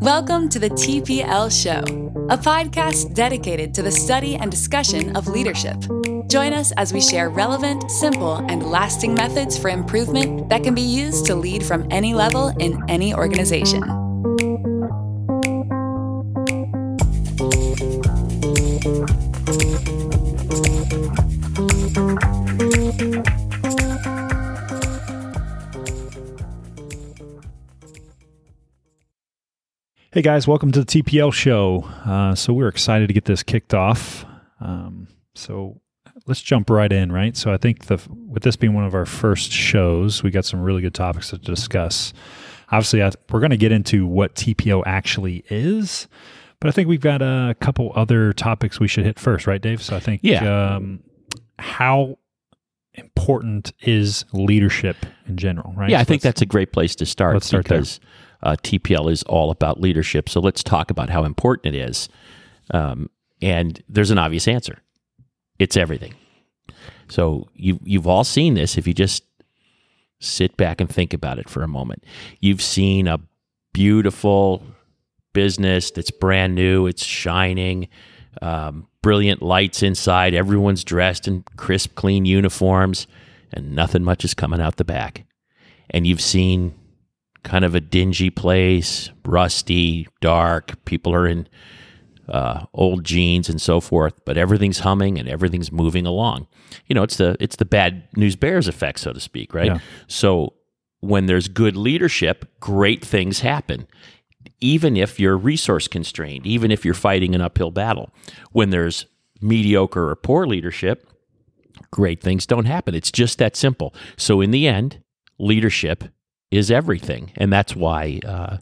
Welcome to the TPL Show, a podcast dedicated to the study and discussion of leadership. Join us as we share relevant, simple, and lasting methods for improvement that can be used to lead from any level in any organization. Hey guys, welcome to the TPL show. Uh, so we're excited to get this kicked off. Um, so let's jump right in, right? So I think the with this being one of our first shows, we got some really good topics to discuss. Obviously, I, we're going to get into what TPL actually is, but I think we've got a couple other topics we should hit first, right, Dave? So I think, Yeah. um, how important is leadership in general, right? Yeah, I think that's a great place to start let's start there. Uh, TPL is all about leadership. So let's talk about how important it is. Um, and there's an obvious answer: it's everything. So you you've all seen this. If you just sit back and think about it for a moment, you've seen a beautiful business that's brand new. It's shining. Um, brilliant lights inside. Everyone's dressed in crisp, clean uniforms, and nothing much is coming out the back. And you've seen kind of a dingy place, rusty, dark. People are in uh, old jeans and so forth, but everything's humming and everything's moving along. You know, it's the it's the bad news bears effect, so to speak, right? Yeah. So when there's good leadership, great things happen. Even if you're resource constrained, even if you're fighting an uphill battle, when there's mediocre or poor leadership, great things don't happen. It's just that simple. So in the end, leadership is everything, and that's why uh,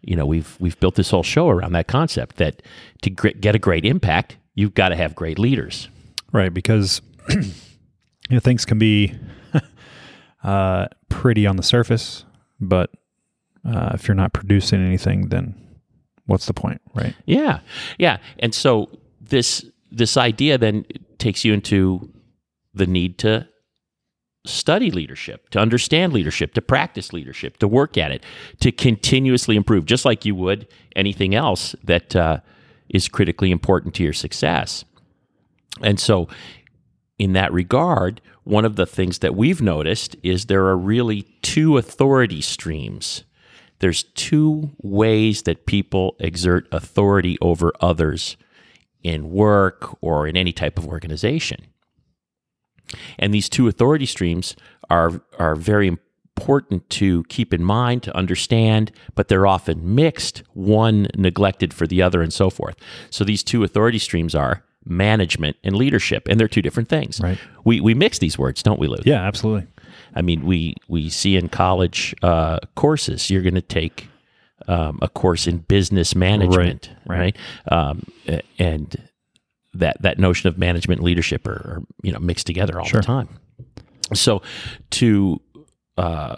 you know we've we've built this whole show around that concept that to gr- get a great impact, you've got to have great leaders. Right, because you know things can be uh, pretty on the surface, but uh, if you're not producing anything, then what's the point, right? Yeah, yeah, and so this this idea then takes you into the need to study leadership, to understand leadership, to practice leadership, to work at it, to continuously improve, just like you would anything else that uh, is critically important to your success. And so, in that regard, one of the things that we've noticed is there are really two authority streams. There's two ways that people exert authority over others in work or in any type of organization. And these two authority streams are, are very important to keep in mind, to understand, but they're often mixed, one neglected for the other, and so forth. So these two authority streams are management and leadership, and they're two different things. Right. We, we mix these words, don't we, Lou? Yeah, absolutely. I mean, we we see in college uh, courses, you're going to take um, a course in business management, right. right? Um, and that that notion of management and leadership are, are you know mixed together all Sure. the time. So to uh,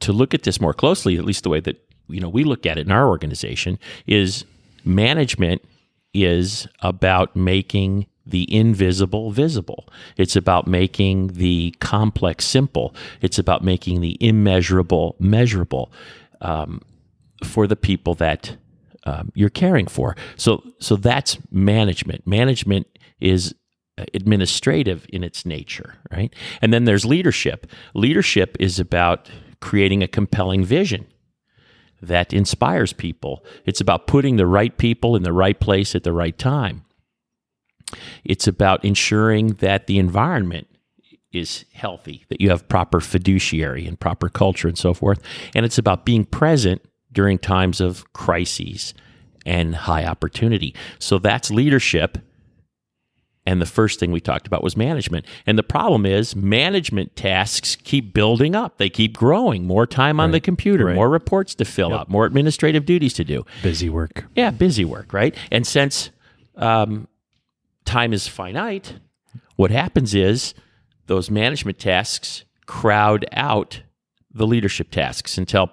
to look at this more closely, at least the way that you know we look at it in our organization, is management is about making the invisible visible. It's about making the complex simple. It's about making the immeasurable measurable um, for the people that um, you're caring for. So, so that's management. Management is administrative in its nature, right? And then there's leadership. Leadership is about creating a compelling vision that inspires people. It's about putting the right people in the right place at the right time. It's about ensuring that the environment is healthy, that you have proper fiduciary and proper culture and so forth. And it's about being present during times of crises and high opportunity. So that's leadership. And the first thing we talked about was management. And the problem is, management tasks keep building up. They keep growing. More time on the computer, right. more reports to fill out, more administrative duties to do. Busy work. Yeah, busy work, right? And since um, time is finite, what happens is those management tasks crowd out the leadership tasks until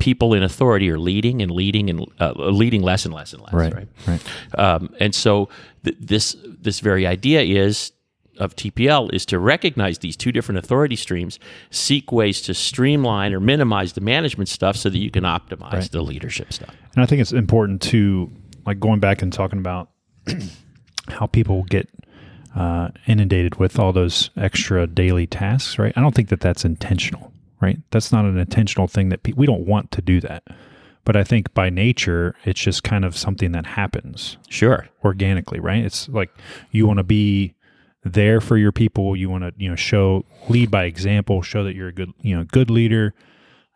people in authority are leading and leading and uh, leading less and less and less, Right. right? Right. Um, and so th- this this very idea is of TPL is to recognize these two different authority streams, seek ways to streamline or minimize the management stuff so that you can optimize Right. the leadership stuff. And I think it's important to like going back and talking about how people get uh, inundated with all those extra daily tasks, right? I don't think that that's intentional, right? That's not an intentional thing that pe- we don't want to do that. But I think by nature, it's just kind of something that happens Sure. organically, right? It's like you want to be there for your people. You want to, you know, show lead by example, show that you're a good, you know, good leader.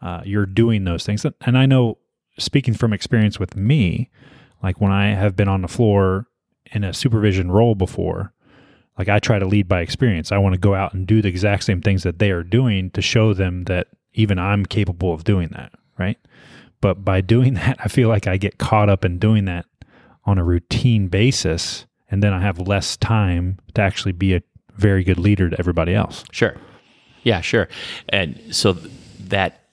Uh, you're doing those things, and I know, speaking from experience with me, like when I have been on the floor in a supervision role before, like I try to lead by experience. I want to go out and do the exact same things that they are doing to show them that even I'm capable of doing that, right? But by doing that, I feel like I get caught up in doing that on a routine basis and then I have less time to actually be a very good leader to everybody else. Sure. Yeah, sure. And so that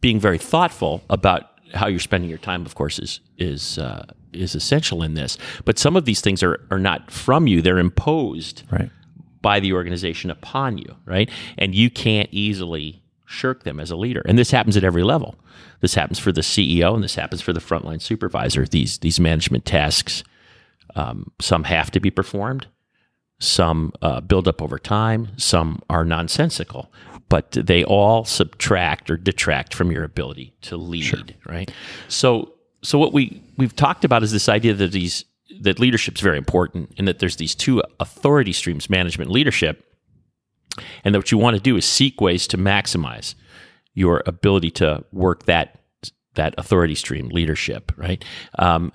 being very thoughtful about how you're spending your time, of course, is is uh, is essential in this. But some of these things are are not from you; they're imposed Right. by the organization upon you, right? And you can't easily shirk them as a leader. And this happens at every level. This happens for the CEO, and this happens for the frontline supervisor. These these management tasks, um, some have to be performed, some uh, build up over time, some are nonsensical, but they all subtract or detract from your ability to lead, right? So, so what we we've talked about is this idea that these that leadership's very important, and that there's these two authority streams: management, and leadership, and that what you want to do is seek ways to maximize your ability to work that that authority stream, leadership, right? Um,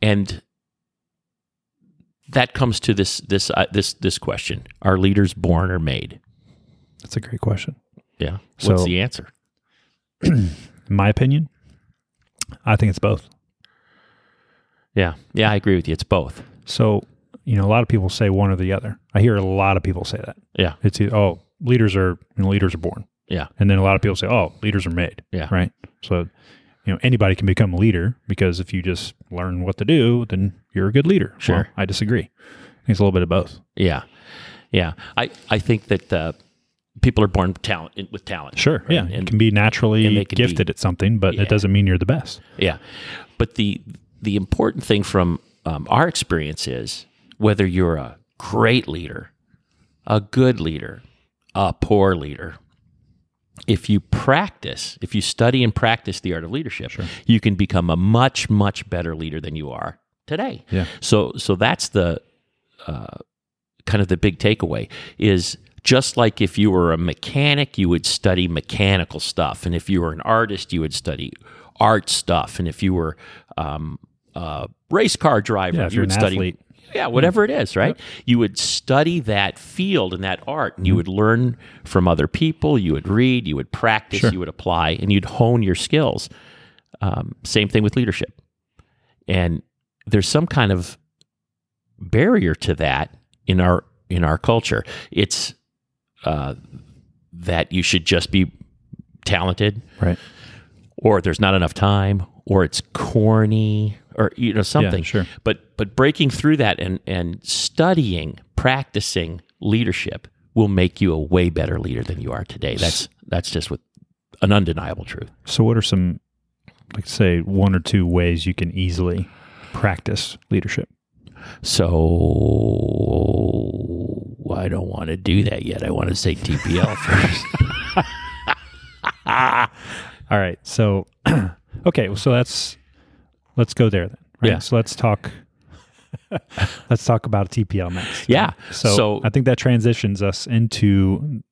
and that comes to this this uh, this this question: Are leaders born or made? That's a great question. Yeah. What's the answer? In my opinion, I think it's both. Yeah. Yeah, I agree with you. It's both. So, you know, a lot of people say one or the other. I hear a lot of people say that. Yeah. It's oh, leaders are you know, leaders are born. Yeah. And then a lot of people say, oh, leaders are made. Yeah. Right. So, you know, anybody can become a leader because if you just learn what to do, then you're a good leader. Sure. Well, I disagree. I think it's a little bit of both. Yeah. Yeah. I I think that uh, people are born with talent with talent. Sure. right? Yeah. you And can be naturally can be- gifted at something, but Yeah. it doesn't mean you're the best. Yeah, but the the important thing from um, our experience is whether you're a great leader, a good leader, a poor leader. If you practice, if you study and practice the art of leadership, you can become a much much better leader than you are today. Yeah. So so that's the uh, kind of the big takeaway is just like if you were a mechanic, you would study mechanical stuff, and if you were an artist, you would study art stuff, and if you were um, a race car driver, Yeah, you you're would an study. athlete. Yeah, whatever it is, right? You would study that field and that art, and you would learn from other people. You would read, you would practice, Sure. you would apply, and you'd hone your skills. Um, same thing with leadership. And there's some kind of barrier to that in our in our culture. It's uh, that you should just be talented, Right. or there's not enough time, or it's corny, or you know something. sure. But but breaking through that and and studying, practicing leadership will make you a way better leader than you are today. That's that's just with an undeniable truth. So, what are some, like, say, one or two ways you can easily practice leadership? So I don't want to do that yet. I want to say TPL first. All right. So, okay. well, So that's let's go there then. Right? Yeah. So let's talk. let's talk about TPL next. Yeah. So, So- I think that transitions us into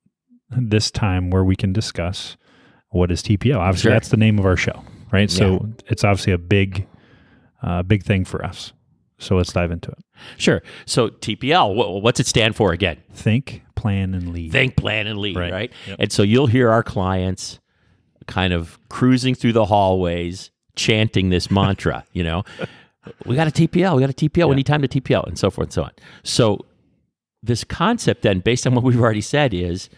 this time where we can discuss what is TPL. Obviously, Sure. that's the name of our show, right? So it's obviously a big, uh, big thing for us. So let's dive into it. Sure. So TPL, what's it stand for again? Think, plan, and lead. Think, plan, and lead, Right. right? Yep. And so you'll hear our clients kind of cruising through the hallways, chanting this mantra, you know, we got a TPL, we got a TPL, we need time to TPL, and so forth and so on. So this concept then, based on what we've already said, is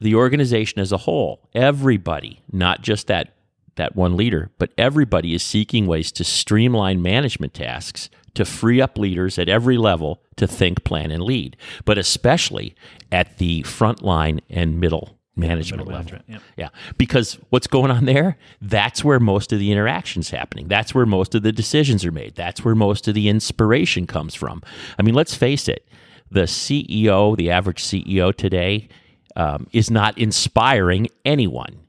the organization as a whole, everybody, not just that that one leader, but everybody is seeking ways to streamline management tasks to free up leaders at every level to think, plan, and lead, but especially at the front line and middle management level. management, yep. Yeah, because what's going on there? That's where most of the interaction's happening. That's where most of the decisions are made. That's where most of the inspiration comes from. I mean, let's face it: the CEO, the average CEO today, um, is not inspiring anyone.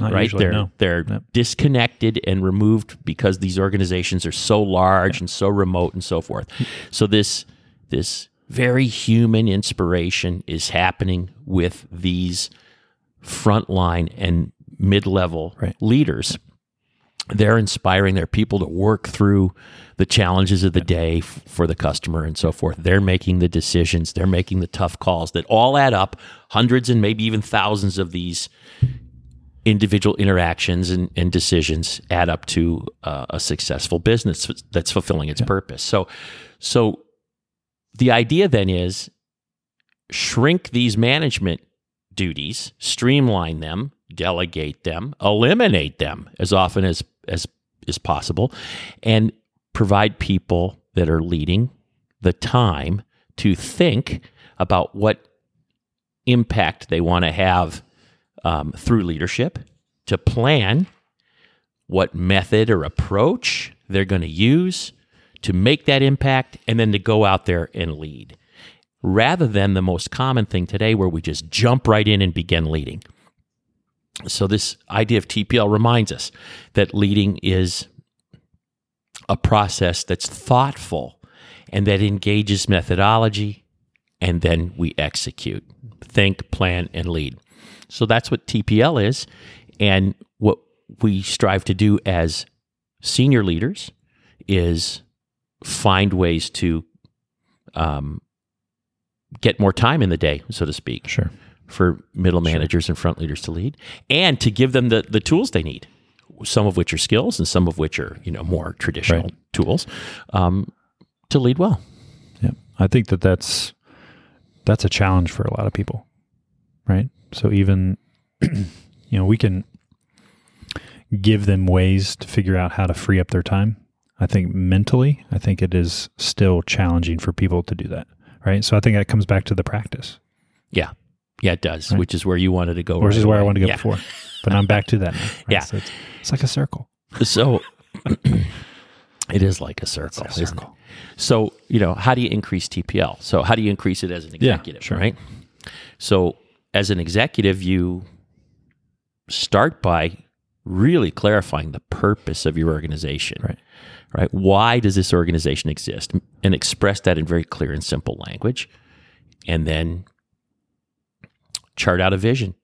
Not right? usually, they're no. they're Yep. disconnected and removed because these organizations are so large and so remote and so forth. So this this very human inspiration is happening with these frontline and mid-level Right. leaders. They're inspiring their people to work through the challenges of the day f- for the customer and so forth. They're making the decisions, they're making the tough calls that all add up, hundreds and maybe even thousands of these individual interactions and, and decisions add up to uh, a successful business that's fulfilling its purpose. So, so the idea then is shrink these management duties, streamline them, delegate them, eliminate them as often as as is possible, and provide people that are leading the time to think about what impact they want to have um, through leadership, to plan what method or approach they're going to use to make that impact, and then to go out there and lead rather than the most common thing today where we just jump right in and begin leading. So, this idea of TPL reminds us that leading is a process that's thoughtful and that engages methodology, and then we execute, think, plan, and lead. So, that's what TPL is. And what we strive to do as senior leaders is find ways to um, get more time in the day, so to speak, Sure. for middle managers and front leaders to lead, and to give them the, the tools they need. Some of which are skills, and some of which are you know more traditional Right. tools um, to lead well. Yeah. I think that that's that's a challenge for a lot of people. Right? So even you know, we can give them ways to figure out how to free up their time. I think mentally, I think it is still challenging for people to do that. Right? So I think that comes back to the practice. Yeah, yeah, it does. Right. Which is where you wanted to go. Which right is where I wanted to go Yeah. before. But I'm back to that now. right? Yeah. So it's, it's like a circle. So it is like a circle. A isn't it? circle. So, you know, how do you increase TPL? So, how do you increase it as an Yeah, executive, sure. right? So, as an executive, you start by really clarifying the purpose of your organization. Right. Right? Why does this organization exist? And express that in very clear and simple language. And then chart out a vision,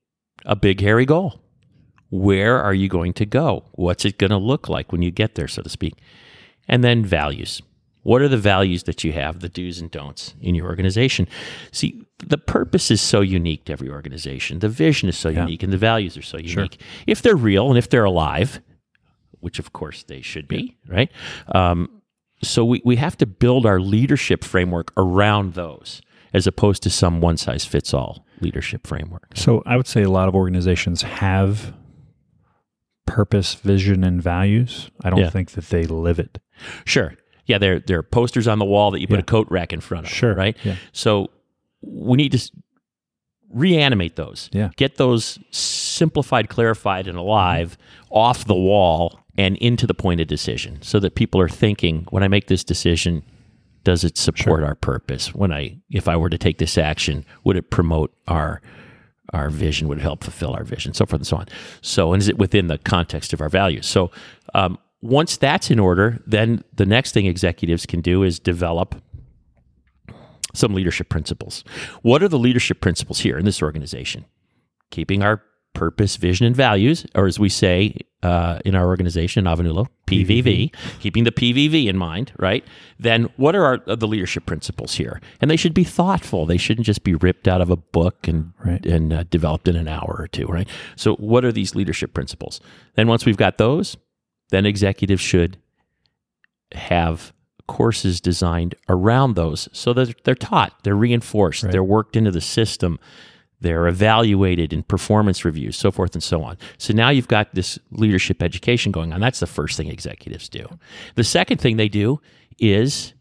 a big hairy goal. Where are you going to go? What's it going to look like when you get there, so to speak? And then values. What are the values that you have, the do's and don'ts in your organization? See, the purpose is so unique to every organization. The vision is so unique and the values are so unique. If they're real and if they're alive, which of course they should be, right? Um, so we, we have to build our leadership framework around those as opposed to some one size fits all leadership framework. So I would say a lot of organizations have purpose, vision, and values. I don't Yeah. think that they live it. Sure. Yeah, there there are posters on the wall that you put Yeah. a coat rack in front of. Sure. Right. Yeah. So we need to reanimate those. Yeah. Get those simplified, clarified, and alive off the wall and into the point of decision, so that people are thinking, when I make this decision, does it support our purpose? When I, if I were to take this action, would it promote our our vision? Would it help fulfill our vision? So forth and so on. So, and is it within the context of our values? So, um, once that's in order, then the next thing executives can do is develop some leadership principles. What are the leadership principles here in this organization? Keeping our purpose, vision, and values, or as we say uh, in our organization, Avanulo, PVV, keeping the PVV in mind, right? Then what are our, the leadership principles here? And they should be thoughtful. They shouldn't just be ripped out of a book and Right. and uh, developed in an hour or two, right? So what are these leadership principles? Then once we've got those, then executives should have courses designed around those so that they're taught, they're reinforced, Right. they're worked into the system, they're evaluated in performance reviews, so forth and so on. So now you've got this leadership education going on. That's the first thing executives do. The second thing they do is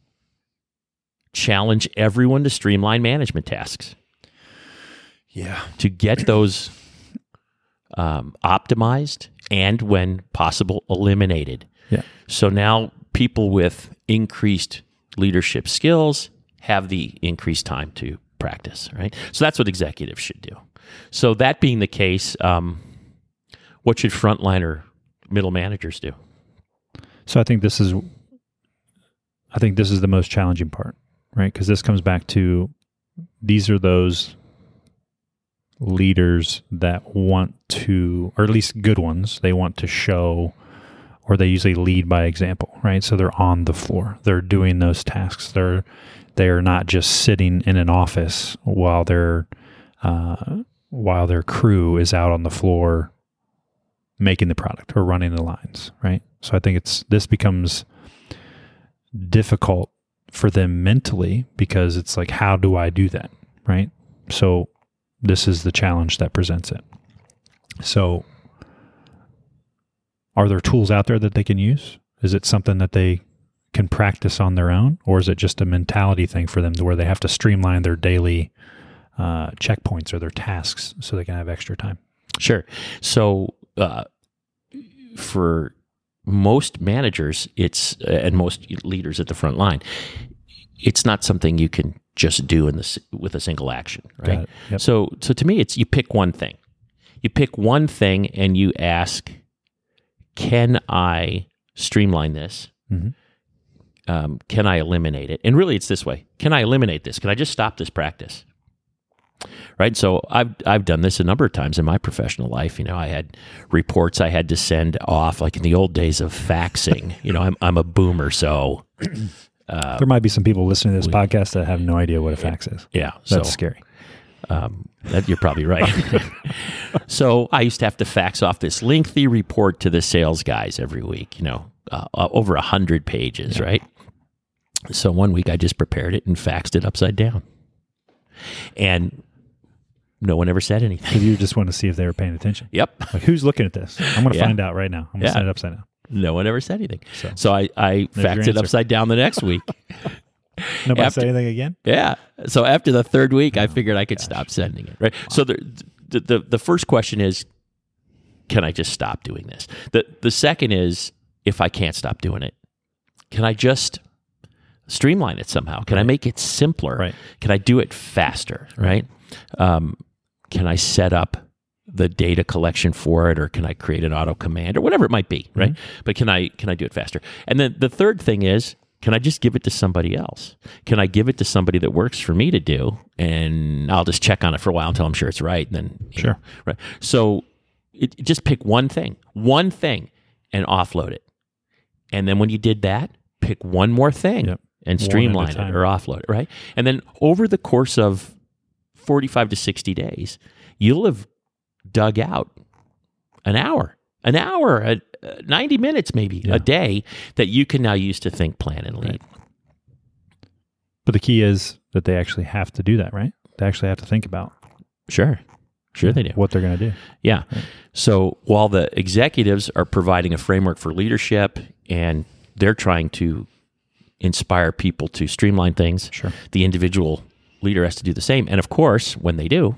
challenge everyone to streamline management tasks Yeah. to get those um, optimized and, when possible, eliminated. Yeah. So now people with increased leadership skills have the increased time to practice, right? So that's what executives should do. So that being the case, um, what should frontliner middle managers do? So I think this is I think this is the most challenging part, right? Because this comes back to these are those leaders that want to or at least good ones, they want to show or they usually lead by example, right? So they're on the floor. They're doing those tasks. They're they are not just sitting in an office while their uh, while their crew is out on the floor making the product or running the lines, right? So I think it's this becomes difficult for them mentally because it's like how do I do that, right? So this is the challenge that presents it. So are there tools out there that they can use? Is it something that they can practice on their own or is it just a mentality thing for them to where they have to streamline their daily uh, checkpoints or their tasks so they can have extra time? Sure. So uh, for most managers, it's and most leaders at the front line, it's not something you can just do in this with a single action, right? Yep. So so to me, it's you pick one thing. You pick one thing and you ask, can I streamline this? Mhm. Um, can I eliminate it? And really, it's this way: Can I eliminate this? Can I just stop this practice? Right. So I've I've done this a number of times in my professional life. You know, I had reports I had to send off, like in the old days of faxing. you know, I'm I'm a boomer, so there might be some people listening to this podcast that have no idea what a fax is. yeah. That's so scary. Um, that you're probably right. so I used to have to fax off this lengthy report to the sales guys every week. You know, uh, uh, over a hundred pages, right? So one week I just prepared it and faxed it upside down, and no one ever said anything. You just want to see if they were paying attention. Yep, Like, who's looking at this? I'm going to Yeah. find out right now. I'm going to Yeah. send it upside down. No one ever said anything. So, So I I faxed it upside down the next week. nobody after- say anything again? Yeah. So after the third week, I figured I could stop sending it. Right. So the, the the the first question is, can I just stop doing this? The the second is, if I can't stop doing it, can I just streamline it somehow? Can I make it simpler? Right. Can I do it faster? Right. Um, can I set up the data collection for it, or can I create an auto command, or whatever it might be? Right. Mm-hmm. But can I can I do it faster? And then the third thing is, can I just give it to somebody else? Can I give it to somebody that works for me to do, and I'll just check on it for a while until I'm sure it's right, and then Sure. know, right. So it, just pick one thing, one thing, and offload it. And then when you did that, pick one more thing Yep. and One at a streamline it or offload it, right? And then over the course of 45 to 60 days, you'll have dug out an hour, an hour, a, uh, 90 minutes maybe Yeah. a day that you can now use to think, plan, and lead. Right. But the key is that they actually have to do that, right? They actually have to think about Sure. Sure, they do. what they're going to do. Yeah. So while the executives are providing a framework for leadership and they're trying to inspire people to streamline things, Sure. the individual leader has to do the same. And of course, when they do,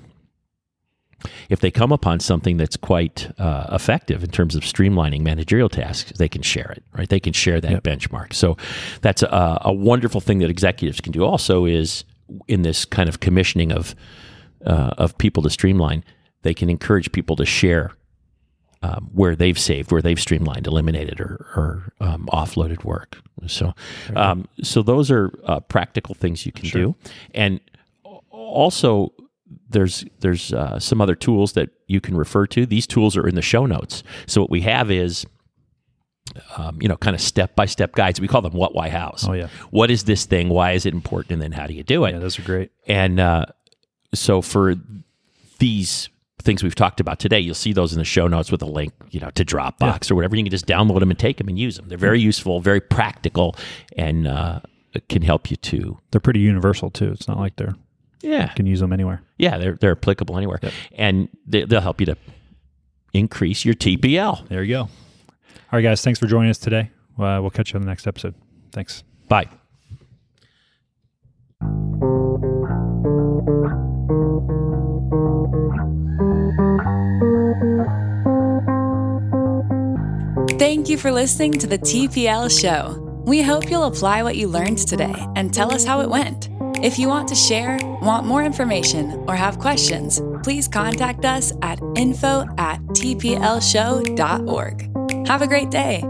if they come upon something that's quite uh, effective in terms of streamlining managerial tasks, they can share it, right? They can share that Yep. benchmark. So that's a, a wonderful thing that executives can do. Also, is in this kind of commissioning of uh, of people to streamline, they can encourage people to share um, where they've saved, where they've streamlined, eliminated, or, or um, offloaded work. So, um, so those are uh, practical things you can Sure. do, and also there's there's uh, some other tools that you can refer to. These tools are in the show notes. So what we have is. Um, you know, kind of step by step guides. We call them what, why, hows. Oh, yeah. What is this thing? Why is it important? And then how do you do it? Yeah, those are great. And uh, so for these things we've talked about today, you'll see those in the show notes with a link, you know, to Dropbox or whatever. You can just download them and take them and use them. They're very useful, very practical, and uh, can help you too. They're pretty universal too. It's not like they're yeah, you can use them anywhere. yeah. They're they're applicable anywhere, and they, they'll help you to increase your TPL. There you go. All right, guys. Thanks for joining us today. Uh, we'll catch you on the next episode. Thanks. Bye. Thank you for listening to the TPL show. We hope you'll apply what you learned today and tell us how it went. If you want to share, want more information, or have questions, please contact us at info at tplshow.org. Have a great day.